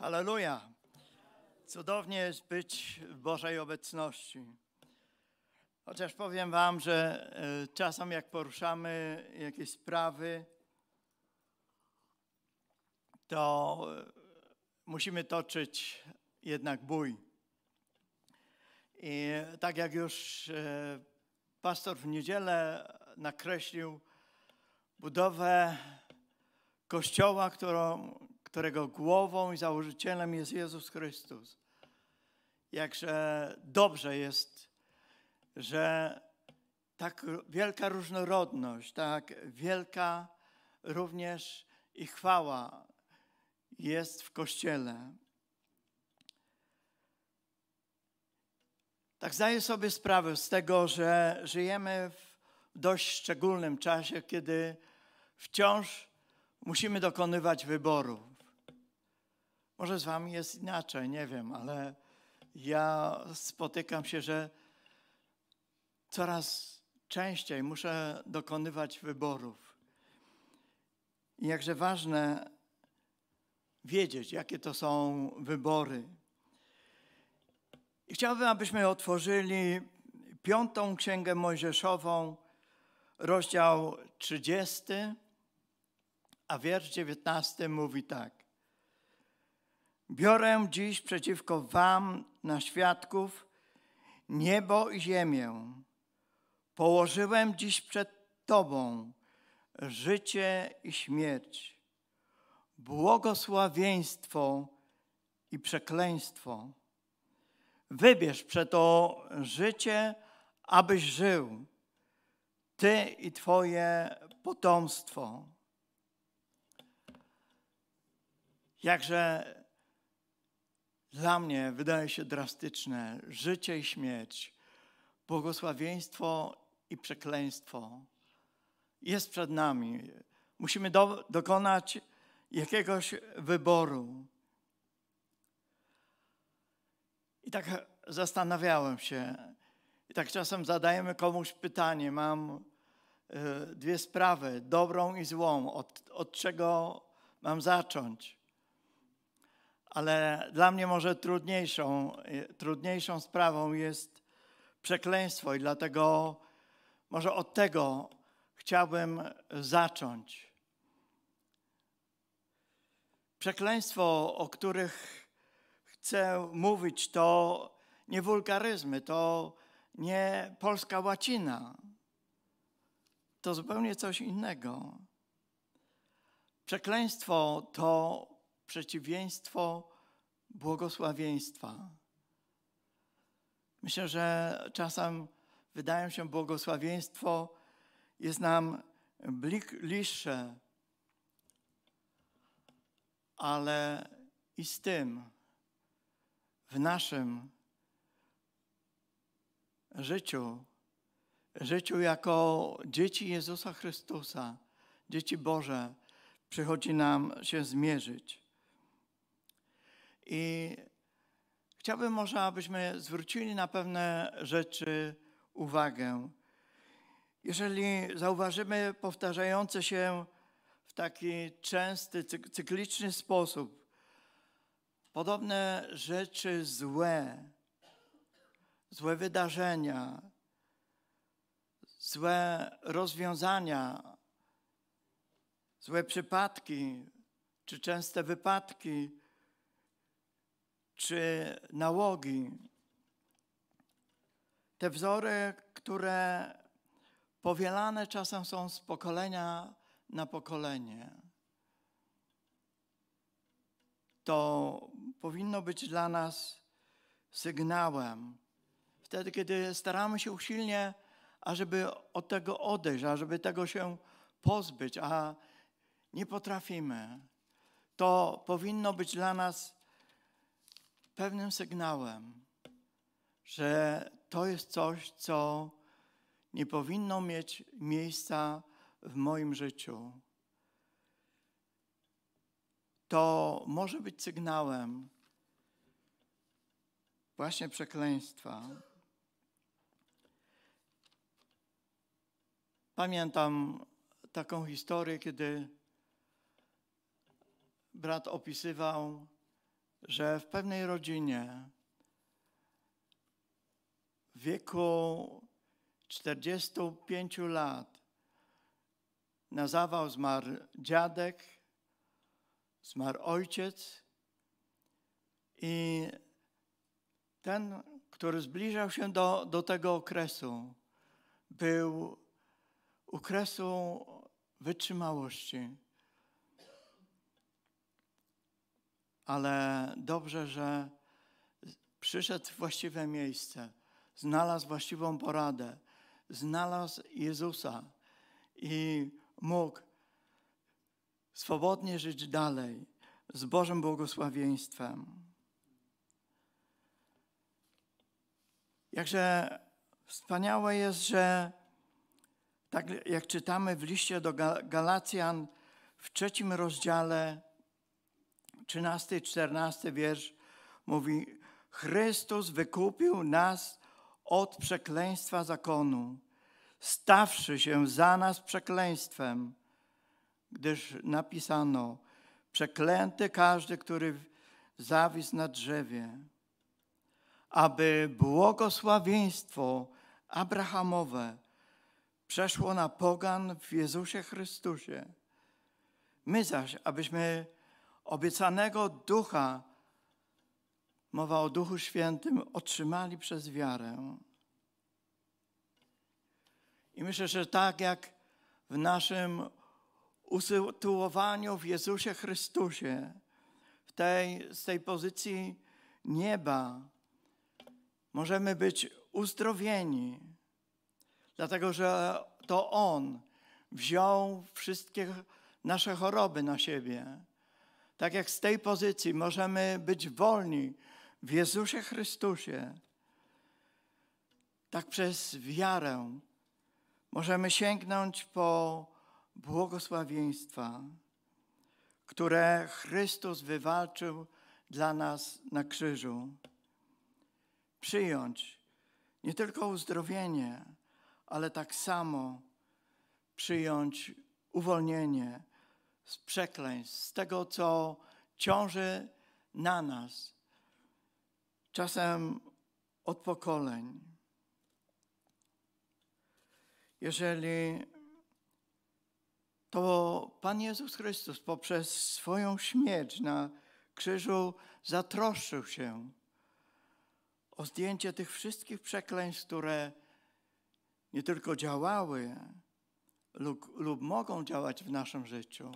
Halleluja. Cudownie jest być w Bożej obecności. Chociaż powiem Wam, że e, czasem jak poruszamy jakieś sprawy, to e, musimy toczyć jednak bój. I tak jak już e, pastor w niedzielę nakreślił budowę kościoła, którą, którego głową i założycielem jest Jezus Chrystus. Jakże dobrze jest, że tak wielka różnorodność, tak wielka również i chwała jest w Kościele. Tak zdaję sobie sprawę z tego, że żyjemy w dość szczególnym czasie, kiedy wciąż musimy dokonywać wyborów. Może z Wami jest inaczej, nie wiem, ale ja spotykam się, że coraz częściej muszę dokonywać wyborów. I jakże ważne wiedzieć, jakie to są wybory. I chciałbym, abyśmy otworzyli piątą księgę Mojżeszową, rozdział 30, a wiersz 19 mówi tak. Biorę dziś przeciwko wam na świadków niebo i ziemię. Położyłem dziś przed tobą życie i śmierć, błogosławieństwo i przekleństwo. Wybierz przeto życie, abyś żył, ty i twoje potomstwo. Jakże dla mnie wydaje się drastyczne. Życie i śmierć, błogosławieństwo i przekleństwo jest przed nami. Musimy do, dokonać jakiegoś wyboru. I tak zastanawiałem się, i tak czasem zadajemy komuś pytanie, mam y, dwie sprawy, dobrą i złą, od, od czego mam zacząć ale dla mnie może trudniejszą, trudniejszą sprawą jest przekleństwo i dlatego może od tego chciałbym zacząć. Przekleństwo, o których chcę mówić, to nie wulgaryzmy, to nie polska łacina. To zupełnie coś innego. Przekleństwo to przeciwieństwo błogosławieństwa. Myślę, że czasem wydaje się błogosławieństwo jest nam bliższe, ale i z tym w naszym życiu, życiu jako dzieci Jezusa Chrystusa, dzieci Boże, przychodzi nam się zmierzyć. I chciałbym może, abyśmy zwrócili na pewne rzeczy uwagę. Jeżeli zauważymy powtarzające się w taki częsty, cykliczny sposób podobne rzeczy złe, złe wydarzenia, złe rozwiązania, złe przypadki czy częste wypadki, czy nałogi, te wzory, które powielane czasem są z pokolenia na pokolenie, to powinno być dla nas sygnałem. Wtedy, kiedy staramy się usilnie, ażeby od tego odejść, ażeby tego się pozbyć, a nie potrafimy, to powinno być dla nas pewnym sygnałem, że to jest coś, co nie powinno mieć miejsca w moim życiu. To może być sygnałem właśnie przekleństwa. Pamiętam taką historię, kiedy brat opisywał, że w pewnej rodzinie w wieku 45 lat na zawał zmarł dziadek, zmarł ojciec i ten, który zbliżał się do, do tego okresu, był okresu wytrzymałości. Ale dobrze, że przyszedł w właściwe miejsce, znalazł właściwą poradę, znalazł Jezusa i mógł swobodnie żyć dalej z Bożym błogosławieństwem. Jakże wspaniałe jest, że tak jak czytamy w liście do Galacjan w trzecim rozdziale, 13 i 14 wiersz mówi: Chrystus wykupił nas od przekleństwa zakonu, stawszy się za nas przekleństwem, gdyż napisano: Przeklęty każdy, który zawisł na drzewie, aby błogosławieństwo Abrahamowe przeszło na pogan w Jezusie Chrystusie. My zaś, abyśmy obiecanego ducha, mowa o Duchu Świętym, otrzymali przez wiarę. I myślę, że tak jak w naszym usytuowaniu w Jezusie Chrystusie, w tej, z tej pozycji nieba, możemy być uzdrowieni, dlatego że to On wziął wszystkie nasze choroby na siebie. Tak jak z tej pozycji możemy być wolni w Jezusie Chrystusie, tak przez wiarę możemy sięgnąć po błogosławieństwa, które Chrystus wywalczył dla nas na krzyżu. Przyjąć nie tylko uzdrowienie, ale tak samo przyjąć uwolnienie z przekleństw, z tego, co ciąży na nas, czasem od pokoleń. Jeżeli to Pan Jezus Chrystus poprzez swoją śmierć na krzyżu zatroszczył się o zdjęcie tych wszystkich przekleństw, które nie tylko działały lub, lub mogą działać w naszym życiu,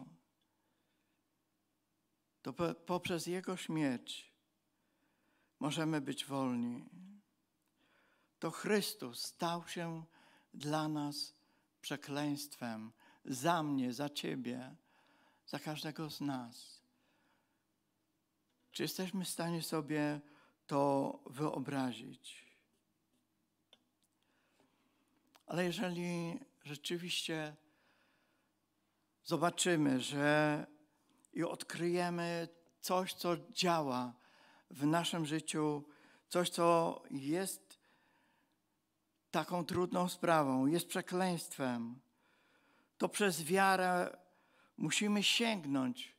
to poprzez Jego śmierć możemy być wolni. To Chrystus stał się dla nas przekleństwem za mnie, za Ciebie, za każdego z nas. Czy jesteśmy w stanie sobie to wyobrazić? Ale jeżeli rzeczywiście zobaczymy, że i odkryjemy coś, co działa w naszym życiu, coś, co jest taką trudną sprawą, jest przekleństwem, to przez wiarę musimy sięgnąć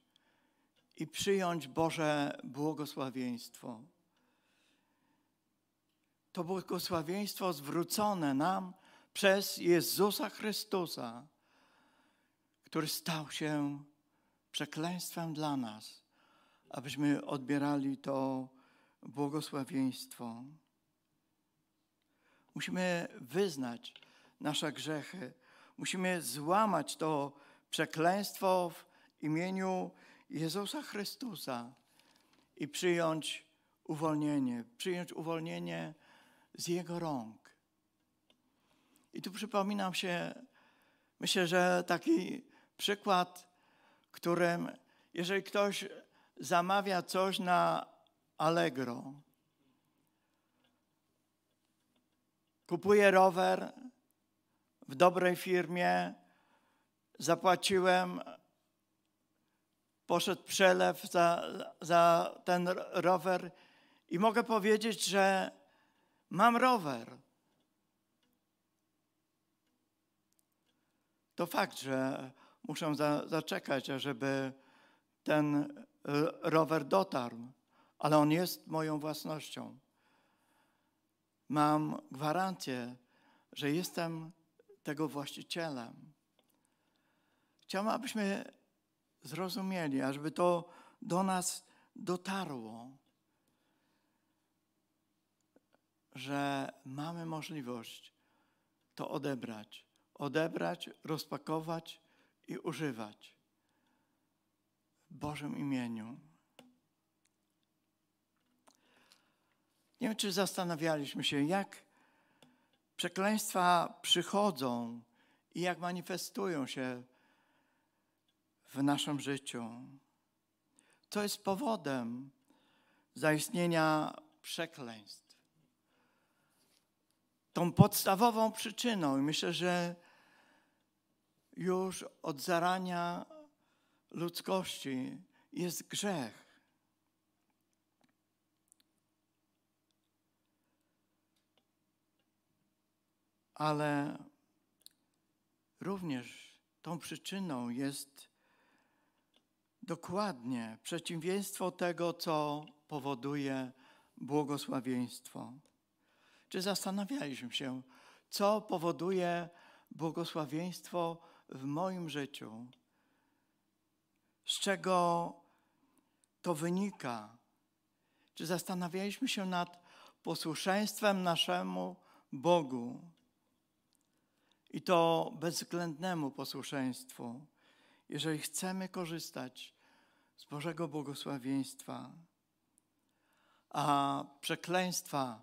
i przyjąć Boże błogosławieństwo. To błogosławieństwo zwrócone nam przez Jezusa Chrystusa, który stał się przekleństwem dla nas, abyśmy odbierali to błogosławieństwo. Musimy wyznać nasze grzechy, musimy złamać to przekleństwo w imieniu Jezusa Chrystusa i przyjąć uwolnienie, przyjąć uwolnienie z Jego rąk. I tu przypominam się, myślę, że taki przykład, którym jeżeli ktoś zamawia coś na Allegro, kupuje rower w dobrej firmie, zapłaciłem, poszedł przelew za, za ten rower i mogę powiedzieć, że mam rower. To fakt, że muszę za, zaczekać, żeby ten rower dotarł, ale on jest moją własnością. Mam gwarancję, że jestem tego właścicielem. Chciałbym, abyśmy zrozumieli, ażeby to do nas dotarło, że mamy możliwość to odebrać. Odebrać, rozpakować i używać w Bożym imieniu. Nie wiem, czy zastanawialiśmy się, jak przekleństwa przychodzą i jak manifestują się w naszym życiu. Co jest powodem zaistnienia przekleństw? Tą podstawową przyczyną, i myślę, że już od zarania ludzkości jest grzech. Ale również tą przyczyną jest dokładnie przeciwieństwo tego, co powoduje błogosławieństwo. Czy zastanawialiśmy się, co powoduje błogosławieństwo w moim życiu? Z czego to wynika? Czy zastanawialiśmy się nad posłuszeństwem naszemu Bogu? I to bezwzględnemu posłuszeństwu, jeżeli chcemy korzystać z Bożego błogosławieństwa. A przekleństwa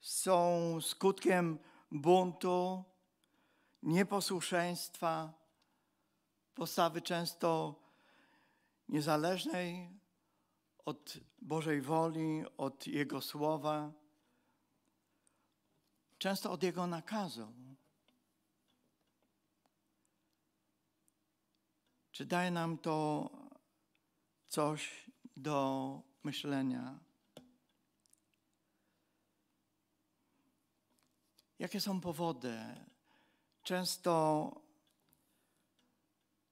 są skutkiem buntu, nieposłuszeństwa, postawy często niezależnej od Bożej woli, od Jego słowa, często od Jego nakazu. Czy daje nam to coś do myślenia? Jakie są powody? Często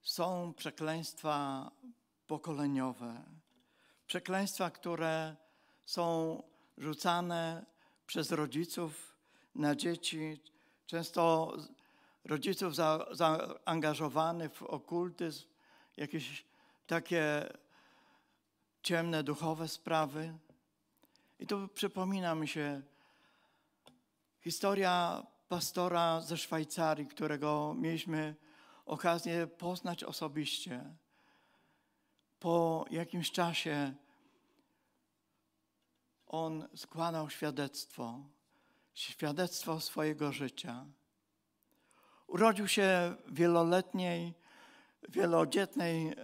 są przekleństwa pokoleniowe. Przekleństwa, które są rzucane przez rodziców na dzieci, często rodziców za, zaangażowanych w okultyzm, jakieś takie ciemne, duchowe sprawy. I tu przypomina mi się historia pastora ze Szwajcarii, którego mieliśmy okazję poznać osobiście. Po jakimś czasie on składał świadectwo, świadectwo swojego życia. Urodził się w wieloletniej, wielodzietnej e,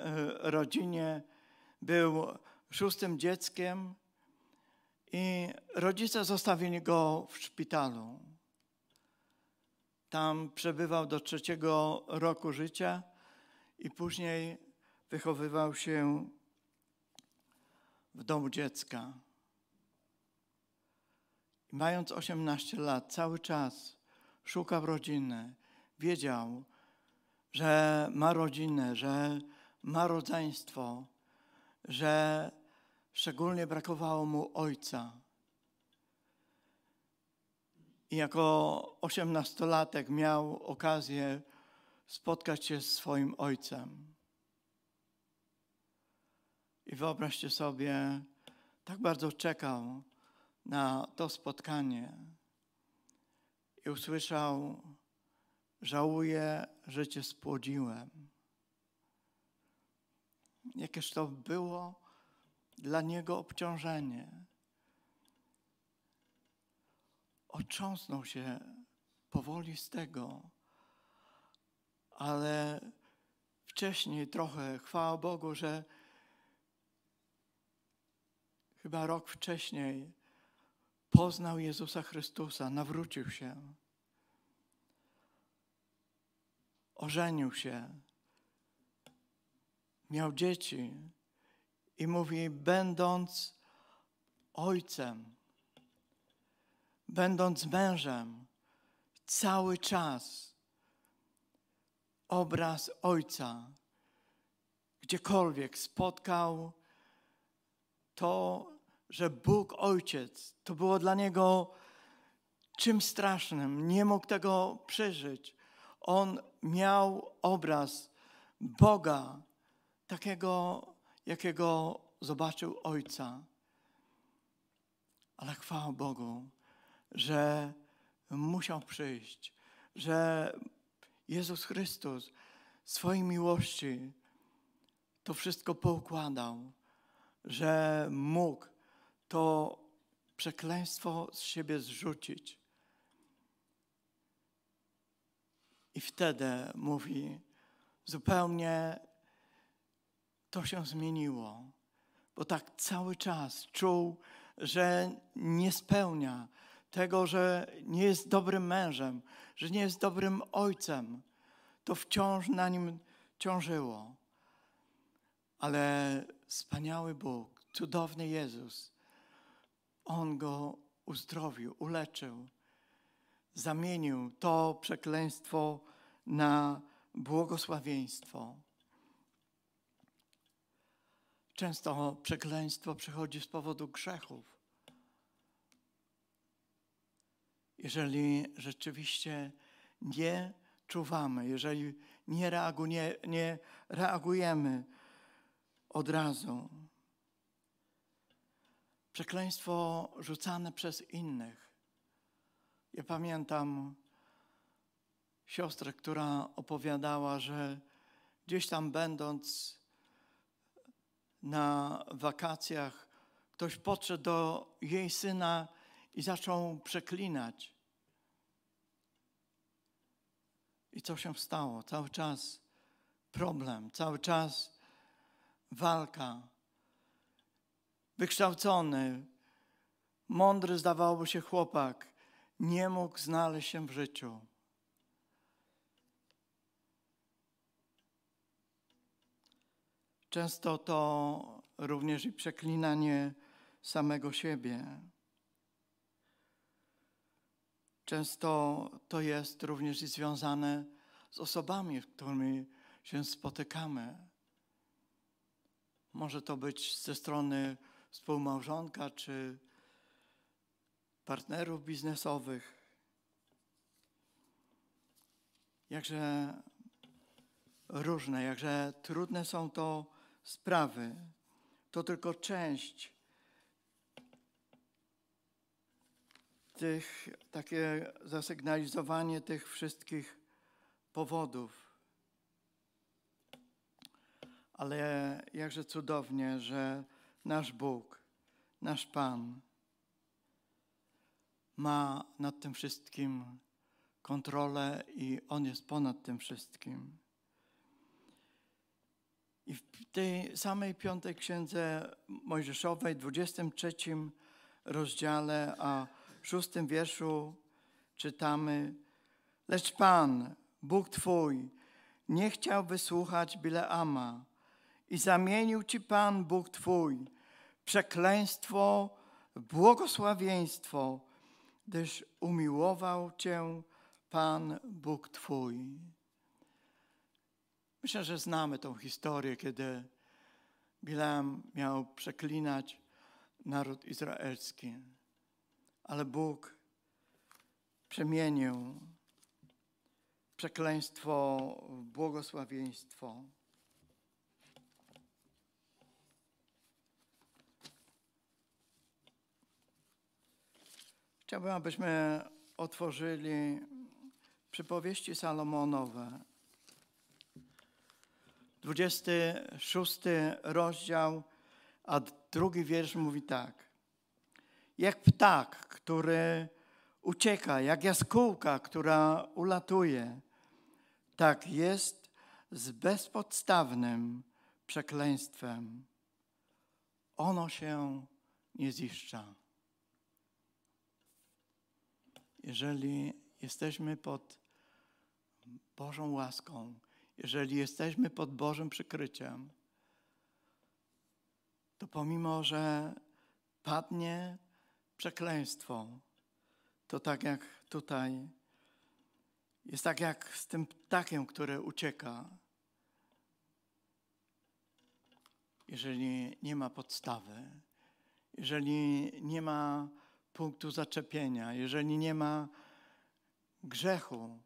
rodzinie, był szóstym dzieckiem i rodzice zostawili go w szpitalu. Tam przebywał do trzeciego roku życia i później wychowywał się w domu dziecka. Mając 18 lat, cały czas szukał rodziny. Wiedział, że ma rodzinę, że ma rodzeństwo, że szczególnie brakowało mu ojca. I jako osiemnastolatek miał okazję spotkać się z swoim ojcem. I wyobraźcie sobie, tak bardzo czekał na to spotkanie i usłyszał: Żałuję, że cię spłodziłem. Jakież to było dla niego obciążenie. Otrząsnął się powoli z tego, ale wcześniej trochę, chwała Bogu, że chyba rok wcześniej poznał Jezusa Chrystusa, nawrócił się, ożenił się, miał dzieci i mówi, będąc ojcem, będąc mężem, cały czas obraz ojca, gdziekolwiek spotkał, to że Bóg Ojciec to było dla niego czymś strasznym. Nie mógł tego przeżyć. On miał obraz Boga, takiego, jakiego zobaczył Ojca. Ale chwała Bogu, że musiał przyjść, że Jezus Chrystus swojej miłości to wszystko poukładał, że mógł to przekleństwo z siebie zrzucić. I wtedy mówi, zupełnie to się zmieniło, bo tak cały czas czuł, że nie spełnia tego, że nie jest dobrym mężem, że nie jest dobrym ojcem. To wciąż na nim ciążyło. Ale wspaniały Bóg, cudowny Jezus, On go uzdrowił, uleczył, zamienił to przekleństwo na błogosławieństwo. Często przekleństwo przychodzi z powodu grzechów. Jeżeli rzeczywiście nie czuwamy, jeżeli nie, reaguje, nie reagujemy od razu. Przekleństwo rzucane przez innych. Ja pamiętam siostrę, która opowiadała, że gdzieś tam będąc na wakacjach, ktoś podszedł do jej syna i zaczął przeklinać. I co się stało? Cały czas problem, cały czas walka. Wykształcony, mądry zdawałoby się chłopak, nie mógł znaleźć się w życiu. Często to również i przeklinanie samego siebie. Często to jest również związane z osobami, z którymi się spotykamy. Może to być ze strony współmałżonka czy partnerów biznesowych. Jakże różne, jakże trudne są to sprawy. To tylko część tych, takie zasygnalizowanie tych wszystkich powodów. Ale jakże cudownie, że nasz Bóg, nasz Pan ma nad tym wszystkim kontrolę i On jest ponad tym wszystkim. I w tej samej piątej księdze Mojżeszowej, 23 rozdziale, a szóstym wierszu czytamy: Lecz Pan, Bóg Twój, nie chciał wysłuchać Bileama i zamienił Ci Pan, Bóg Twój, przekleństwo w błogosławieństwo, gdyż umiłował Cię Pan, Bóg Twój. Myślę, że znamy tą historię, kiedy Bileam miał przeklinać naród izraelski ale Bóg przemienił przekleństwo w błogosławieństwo. Chciałbym, abyśmy otworzyli przypowieści Salomonowe. 26 rozdział, a drugi wiersz mówi tak jak ptak, który ucieka, jak jaskółka, która ulatuje. Tak jest z bezpodstawnym przekleństwem. Ono się nie ziszcza. Jeżeli jesteśmy pod Bożą łaską, jeżeli jesteśmy pod Bożym przykryciem, to pomimo, że padnie przekleństwo, to tak jak tutaj, jest tak jak z tym ptakiem, który ucieka. Jeżeli nie ma podstawy, jeżeli nie ma punktu zaczepienia, jeżeli nie ma grzechu,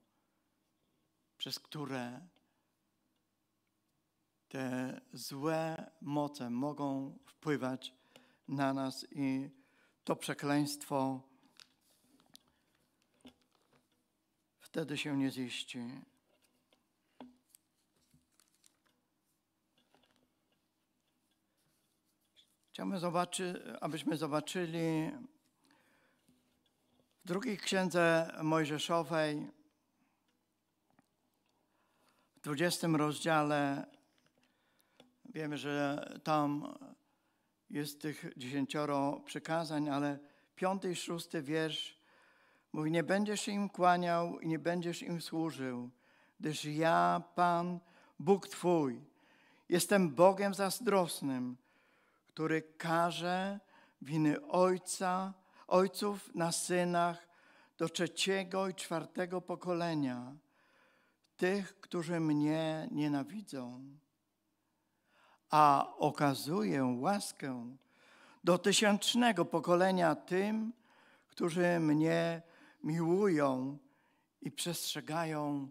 przez które te złe moce mogą wpływać na nas i to przekleństwo wtedy się nie ziści. Chciałbym zobaczyć, abyśmy zobaczyli w drugiej księdze Mojżeszowej, w 20 rozdziale, wiemy, że tam jest tych dziesięcioro przykazań, ale piąty i szósty wiersz mówi, nie będziesz im kłaniał i nie będziesz im służył, gdyż ja, Pan, Bóg Twój, jestem Bogiem zazdrosnym, który każe winy ojca, ojców na synach do trzeciego i czwartego pokolenia, tych, którzy mnie nienawidzą a okazuję łaskę do tysięcznego pokolenia tym, którzy mnie miłują i przestrzegają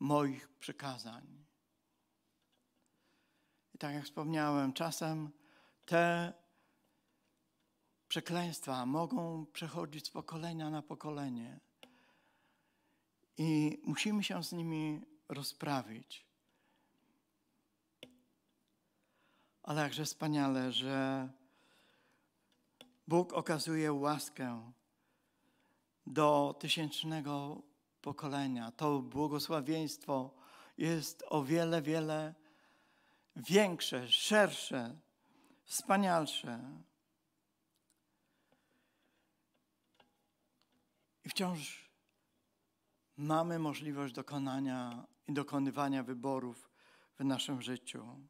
moich przykazań. I tak jak wspomniałem, czasem te przekleństwa mogą przechodzić z pokolenia na pokolenie. I musimy się z nimi rozprawić. Ale jakże wspaniale, że Bóg okazuje łaskę do tysięcznego pokolenia. To błogosławieństwo jest o wiele, wiele większe, szersze, wspanialsze. I wciąż mamy możliwość dokonania i dokonywania wyborów w naszym życiu.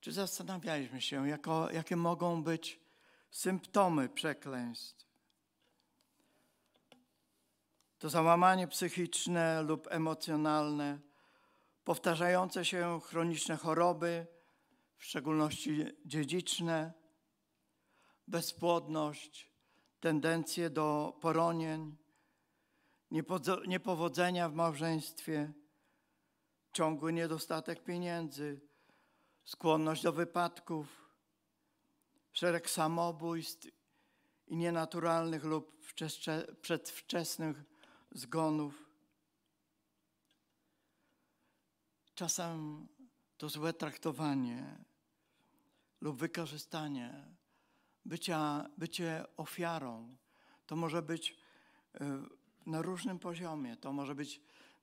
Czy zastanawialiśmy się, jako, jakie mogą być symptomy przekleństw? To załamanie psychiczne lub emocjonalne, powtarzające się chroniczne choroby, w szczególności dziedziczne, bezpłodność, tendencje do poronień, niepowodzenia w małżeństwie, ciągły niedostatek pieniędzy, skłonność do wypadków, szereg samobójstw i nienaturalnych lub przedwczesnych zgonów. Czasem to złe traktowanie lub wykorzystanie, bycia, bycie ofiarą, to może być e, na różnym poziomie. To może być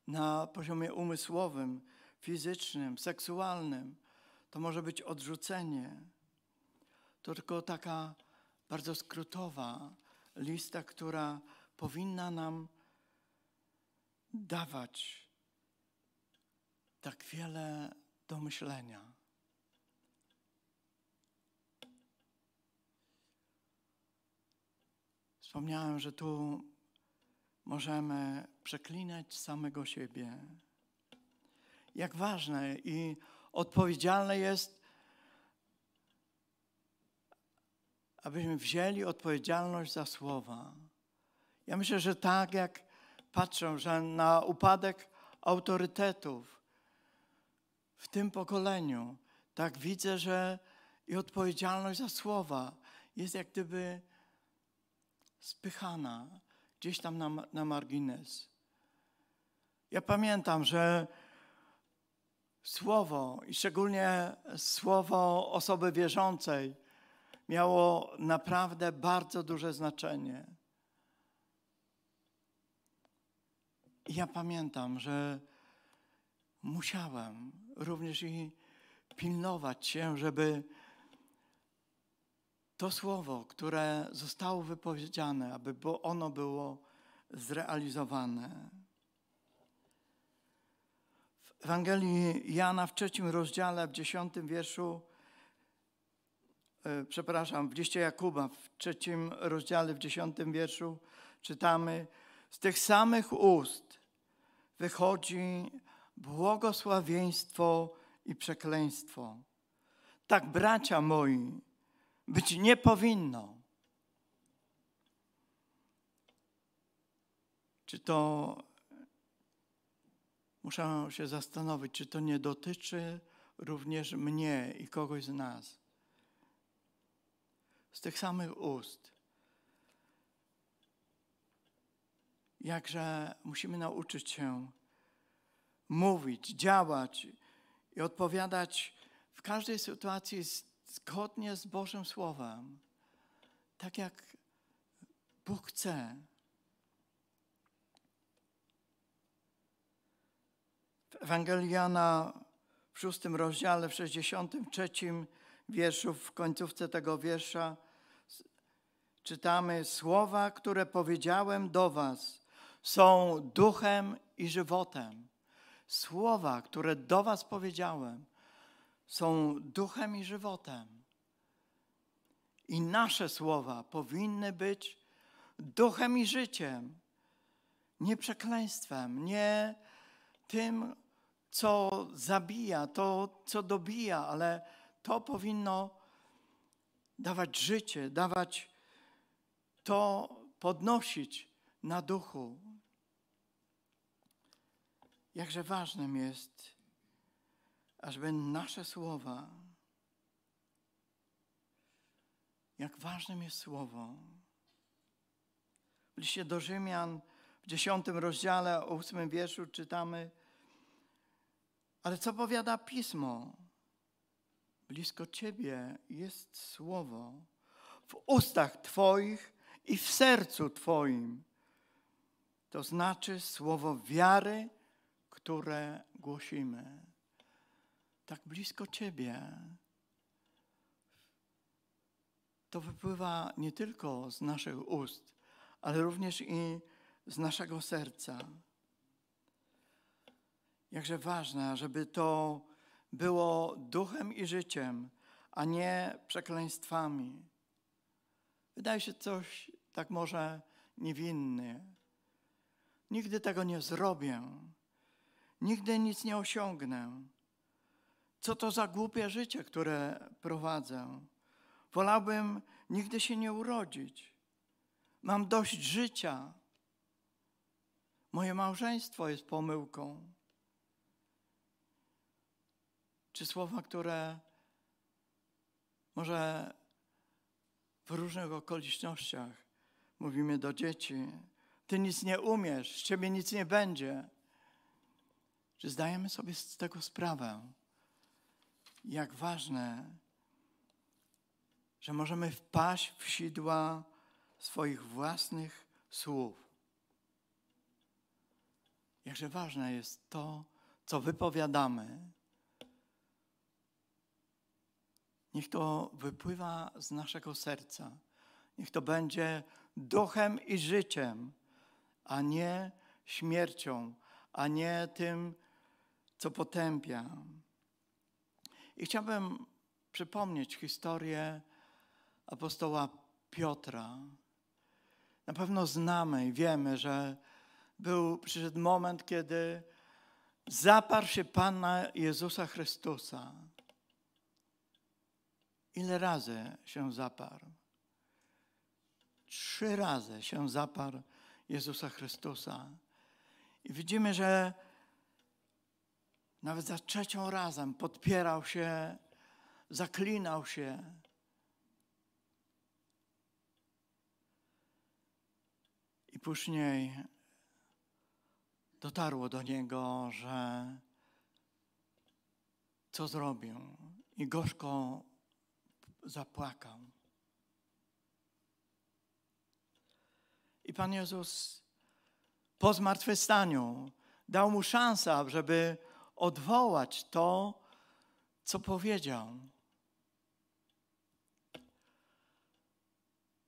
na poziomie umysłowym, fizycznym, seksualnym, to może być odrzucenie. To tylko taka bardzo skrótowa lista, która powinna nam dawać tak wiele do myślenia. Wspomniałem, że tu możemy przeklinać samego siebie. Jak ważne i odpowiedzialne jest, abyśmy wzięli odpowiedzialność za słowa. Ja myślę, że tak jak patrzę, że na upadek autorytetów w tym pokoleniu, tak widzę, że i odpowiedzialność za słowa jest jak gdyby spychana gdzieś tam na, na margines. Ja pamiętam, że słowo i szczególnie słowo osoby wierzącej miało naprawdę bardzo duże znaczenie. I ja pamiętam, że musiałem również i pilnować się, żeby to słowo, które zostało wypowiedziane, aby ono było zrealizowane. Ewangelii Jana w trzecim rozdziale, w dziesiątym wierszu, e, przepraszam, w liście Jakuba w trzecim rozdziale, w dziesiątym wierszu czytamy, z tych samych ust wychodzi błogosławieństwo i przekleństwo. Tak, bracia moi, być nie powinno. Czy to muszę się zastanowić, czy to nie dotyczy również mnie i kogoś z nas. Z tych samych ust. Jakże musimy nauczyć się mówić, działać i odpowiadać w każdej sytuacji zgodnie z Bożym Słowem, tak jak Bóg chce. Jana w szóstym rozdziale, w 63 wierszu, w końcówce tego wiersza czytamy słowa, które powiedziałem do was, są duchem i żywotem. Słowa, które do was powiedziałem, są duchem i żywotem. I nasze słowa powinny być duchem i życiem, nie przekleństwem, nie tym, co zabija, to, co dobija, ale to powinno dawać życie, dawać to, podnosić na duchu. Jakże ważnym jest, ażeby nasze słowa, jak ważnym jest słowo. W liście do Rzymian w dziesiątym rozdziale, o ósmym wierszu czytamy, ale co powiada Pismo? Blisko Ciebie jest Słowo, w ustach Twoich i w sercu Twoim. To znaczy Słowo wiary, które głosimy. Tak blisko Ciebie. To wypływa nie tylko z naszych ust, ale również i z naszego serca. Jakże ważne, żeby to było duchem i życiem, a nie przekleństwami. Wydaje się coś tak może niewinny. Nigdy tego nie zrobię. Nigdy nic nie osiągnę. Co to za głupie życie, które prowadzę? Wolałbym nigdy się nie urodzić. Mam dość życia. Moje małżeństwo jest pomyłką. Czy słowa, które może w różnych okolicznościach mówimy do dzieci: Ty nic nie umiesz, z ciebie nic nie będzie. Czy zdajemy sobie z tego sprawę, jak ważne, że możemy wpaść w sidła swoich własnych słów. Jakże ważne jest to, co wypowiadamy, Niech to wypływa z naszego serca. Niech to będzie duchem i życiem, a nie śmiercią, a nie tym, co potępia. I chciałbym przypomnieć historię apostoła Piotra. Na pewno znamy i wiemy, że był, przyszedł moment, kiedy zaparł się Pana Jezusa Chrystusa. Ile razy się zaparł? Trzy razy się zaparł Jezusa Chrystusa. I widzimy, że nawet za trzecią razem podpierał się, zaklinał się. I później dotarło do niego, że co zrobił. I gorzko zapłakał. I Pan Jezus po zmartwychwstaniu dał mu szansę, żeby odwołać to, co powiedział.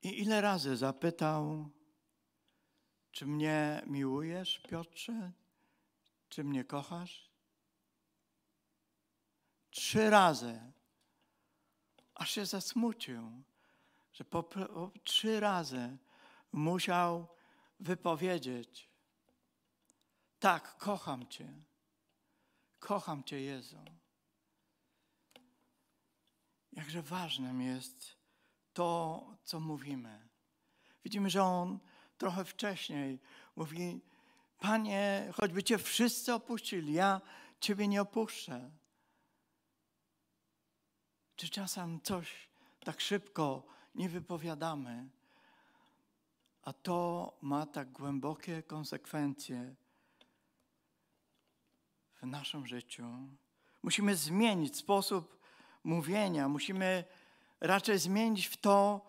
I ile razy zapytał, czy mnie miłujesz, Piotrze? Czy mnie kochasz? Trzy razy aż się zasmucił, że po, po trzy razy musiał wypowiedzieć: Tak, kocham Cię. Kocham Cię, Jezu. Jakże ważnym jest to, co mówimy. Widzimy, że on trochę wcześniej mówi: Panie, choćby Cię wszyscy opuścili, ja Ciebie nie opuszczę. Czy czasem coś tak szybko nie wypowiadamy, a to ma tak głębokie konsekwencje w naszym życiu. Musimy zmienić sposób mówienia, musimy raczej zmienić w to,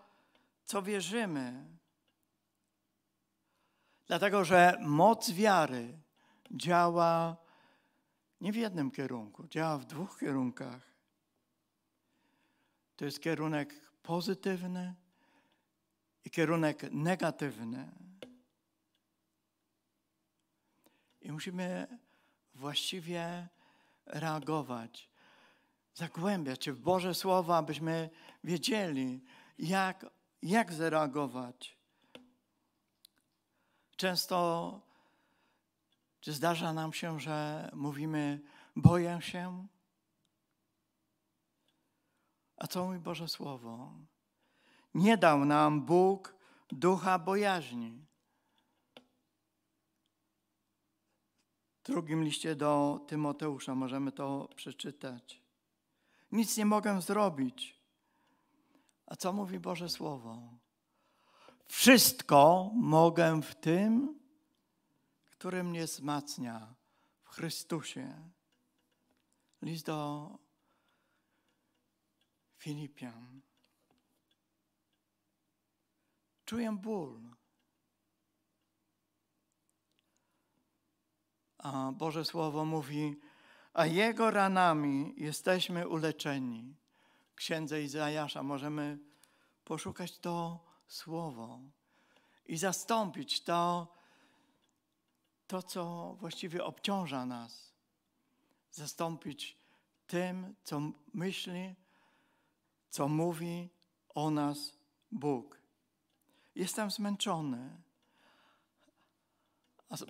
co wierzymy. Dlatego, że moc wiary działa nie w jednym kierunku, działa w dwóch kierunkach. To jest kierunek pozytywny i kierunek negatywny. I musimy właściwie reagować, zagłębiać się w Boże Słowa, abyśmy wiedzieli, jak, jak zareagować. Często czy zdarza nam się, że mówimy boję się? A co mówi Boże Słowo? Nie dał nam Bóg ducha bojaźni. W drugim liście do Tymoteusza możemy to przeczytać. Nic nie mogę zrobić. A co mówi Boże Słowo? Wszystko mogę w tym, który mnie wzmacnia w Chrystusie. List do Filipian. Czuję ból. A Boże Słowo mówi, a Jego ranami jesteśmy uleczeni. Księdze Izajasza możemy poszukać to Słowo i zastąpić to, to co właściwie obciąża nas. Zastąpić tym, co myśli, co mówi o nas Bóg. Jestem zmęczony.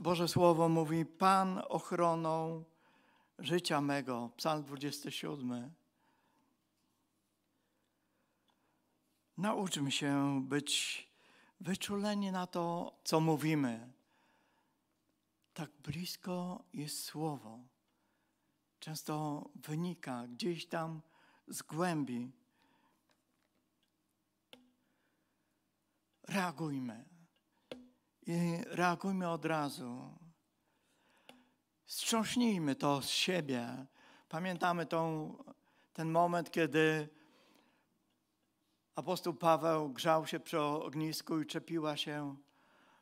Boże Słowo mówi: Pan ochroną życia mego. Psalm 27. Nauczmy się być wyczuleni na to, co mówimy. Tak blisko jest Słowo. Często wynika gdzieś tam z głębi. Reagujmy. I reagujmy od razu. Strząśnijmy to z siebie. Pamiętamy tą, ten moment, kiedy apostoł Paweł grzał się przy ognisku i czepiła się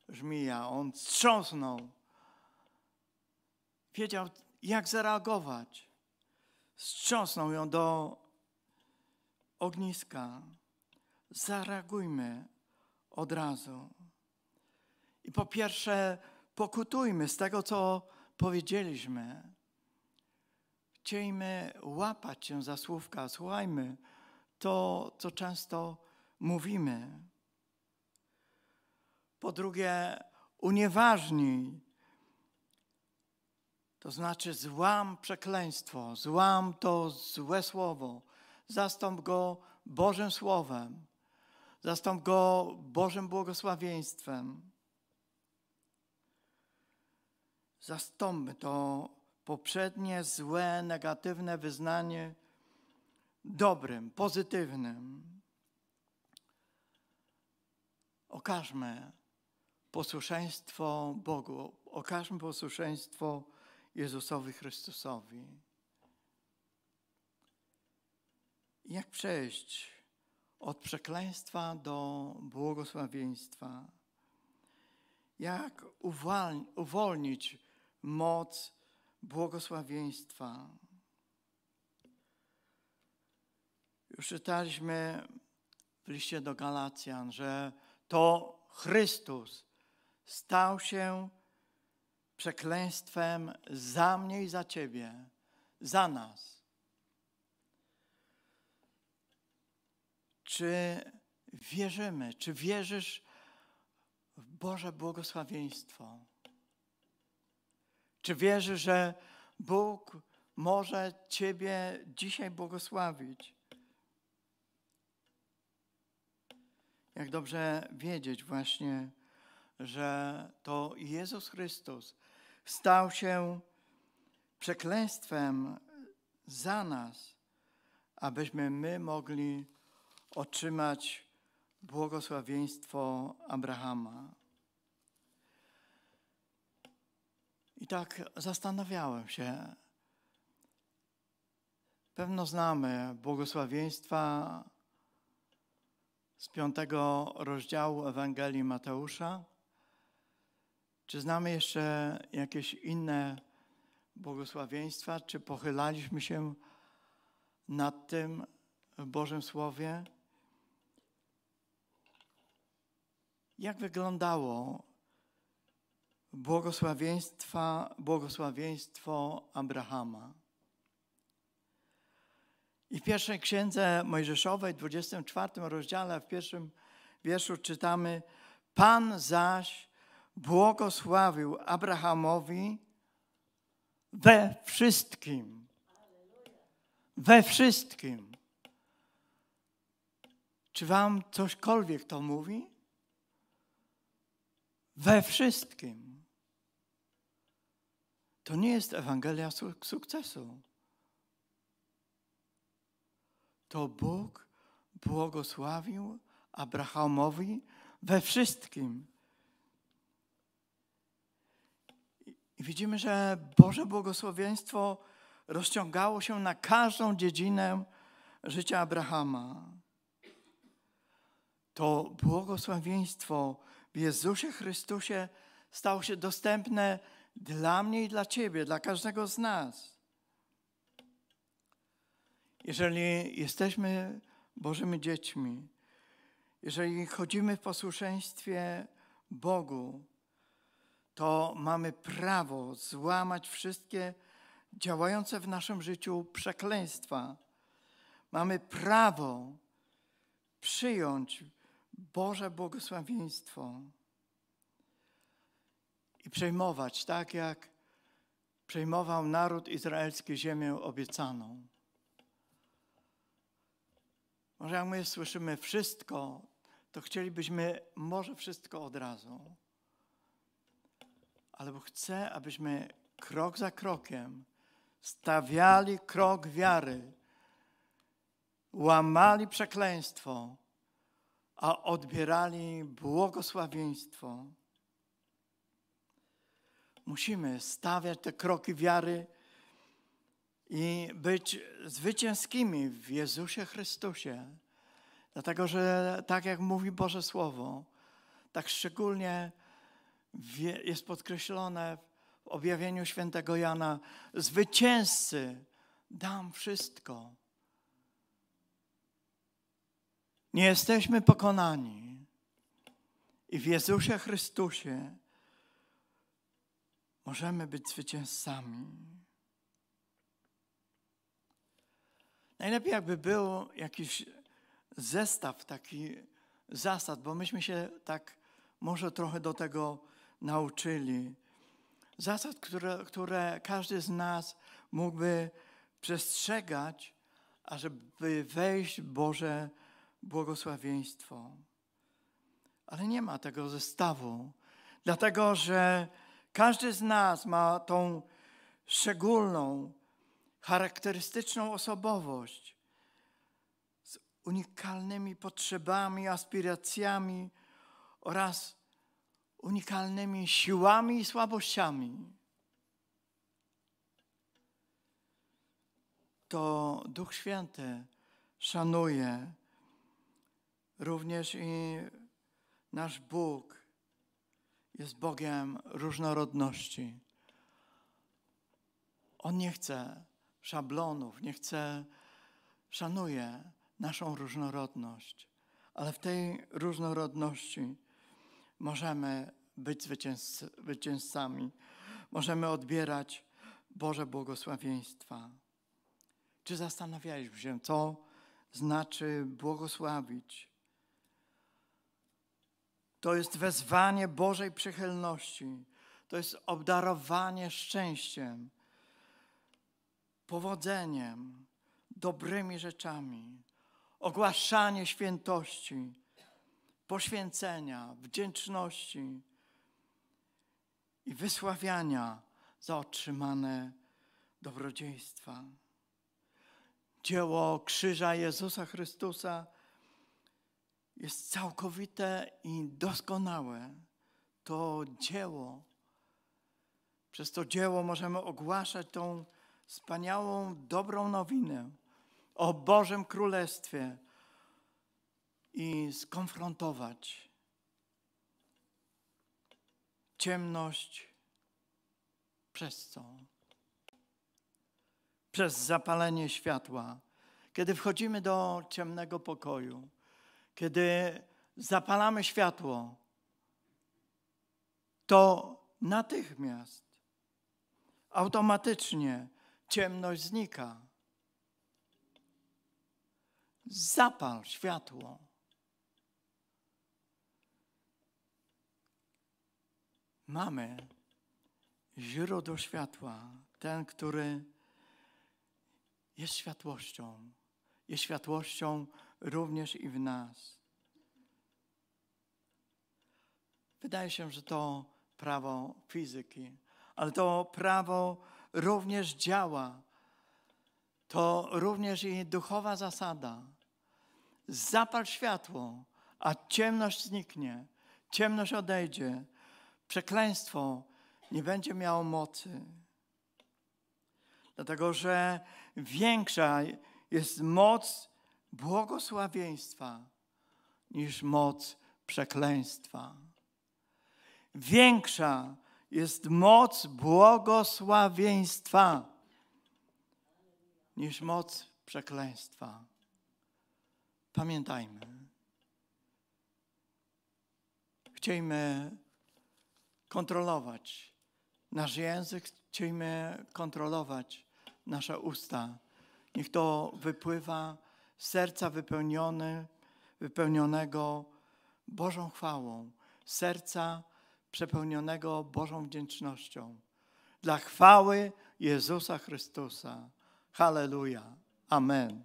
żmija. On strząsnął. Wiedział, jak zareagować. Strząsnął ją do ogniska. Zareagujmy od razu. I po pierwsze, pokutujmy z tego, co powiedzieliśmy. Chciejmy łapać się za słówka, słuchajmy to, co często mówimy. Po drugie, unieważnij, to znaczy złam przekleństwo, złam to złe słowo, zastąp go Bożym Słowem, zastąp go Bożym błogosławieństwem. Zastąpmy to poprzednie złe, negatywne wyznanie dobrym, pozytywnym. Okażmy posłuszeństwo Bogu, okażmy posłuszeństwo Jezusowi Chrystusowi. Jak przejść od przekleństwa do błogosławieństwa? Jak uwolnić moc błogosławieństwa? Już czytaliśmy w liście do Galacjan, że to Chrystus stał się przekleństwem za mnie i za Ciebie, za nas. Czy wierzymy, czy wierzysz w Boże błogosławieństwo? Czy wierzysz, że Bóg może Ciebie dzisiaj błogosławić? jak dobrze wiedzieć właśnie, że to Jezus Chrystus stał się przekleństwem za nas, abyśmy my mogli otrzymać błogosławieństwo Abrahama. I tak zastanawiałem się. Pewno znamy błogosławieństwa z piątego rozdziału Ewangelii Mateusza. Czy znamy jeszcze jakieś inne błogosławieństwa? Czy pochylaliśmy się nad tym w Bożym Słowie? Jak wyglądało błogosławieństwa, błogosławieństwo Abrahama? I w pierwszej księdze Mojżeszowej, 24 rozdziale, w pierwszym wierszu czytamy: Pan zaś błogosławił Abrahamowi we wszystkim. We wszystkim. Czy wam cośkolwiek to mówi? We wszystkim. To nie jest Ewangelia sukcesu. To Bóg błogosławił Abrahamowi we wszystkim. I widzimy, że Boże błogosławieństwo rozciągało się na każdą dziedzinę życia Abrahama. To błogosławieństwo w Jezusie Chrystusie stało się dostępne dla mnie i dla Ciebie, dla każdego z nas. Jeżeli jesteśmy Bożymi dziećmi, jeżeli chodzimy w posłuszeństwie Bogu, to mamy prawo złamać wszystkie działające w naszym życiu przekleństwa. Mamy prawo przyjąć Boże błogosławieństwo i przejmować tak, jak przejmował naród izraelski ziemię obiecaną. Może jak my słyszymy wszystko, to chcielibyśmy może wszystko od razu. Ale Bóg chce, abyśmy krok za krokiem stawiali krok wiary, łamali przekleństwo, a odbierali błogosławieństwo. Musimy stawiać te kroki wiary i być zwycięskimi w Jezusie Chrystusie. Dlatego, że tak jak mówi Boże Słowo, tak szczególnie jest podkreślone w objawieniu świętego Jana, zwycięzcy dam wszystko. Nie jesteśmy pokonani. I w Jezusie Chrystusie możemy być zwycięzcami. Najlepiej jakby był jakiś zestaw taki zasad, bo myśmy się tak może trochę do tego nauczyli. Zasad, które, które każdy z nas mógłby przestrzegać, ażeby wejść w Boże błogosławieństwo. Ale nie ma tego zestawu, dlatego że każdy z nas ma tą szczególną, charakterystyczną osobowość z unikalnymi potrzebami, aspiracjami oraz unikalnymi siłami i słabościami. To Duch Święty szanuje również i nasz Bóg jest Bogiem różnorodności. On nie chce szablonów, nie chce, szanuje naszą różnorodność, ale w tej różnorodności możemy być zwycięzcami, możemy odbierać Boże błogosławieństwa. Czy zastanawialiśmy się, co znaczy błogosławić? To jest wezwanie Bożej przychylności, to jest obdarowanie szczęściem, powodzeniem, dobrymi rzeczami, ogłaszanie świętości. poświęcenia, wdzięczności i wysławiania za otrzymane dobrodziejstwa. Dzieło krzyża Jezusa Chrystusa jest całkowite i doskonałe. To dzieło, przez to dzieło możemy ogłaszać tą wspaniałą, dobrą nowinę o Bożym Królestwie i skonfrontować ciemność przez co? Przez zapalenie światła. Kiedy wchodzimy do ciemnego pokoju, kiedy zapalamy światło, to natychmiast, automatycznie ciemność znika. Zapal światło. Mamy źródło światła, ten, który jest światłością. Jest światłością również i w nas. Wydaje się, że to prawo fizyki, ale to prawo również działa. To również i duchowa zasada. Zapal światło, a ciemność zniknie, ciemność odejdzie, przekleństwo nie będzie miało mocy. Dlatego, że większa jest moc błogosławieństwa niż moc przekleństwa. Większa jest moc błogosławieństwa niż moc przekleństwa. Pamiętajmy. Chciejmy kontrolować nasz język, chciejmy kontrolować nasze usta. Niech to wypływa serca wypełnione, wypełnionego Bożą chwałą, serca przepełnionego Bożą wdzięcznością. Dla chwały Jezusa Chrystusa. Halleluja. Amen.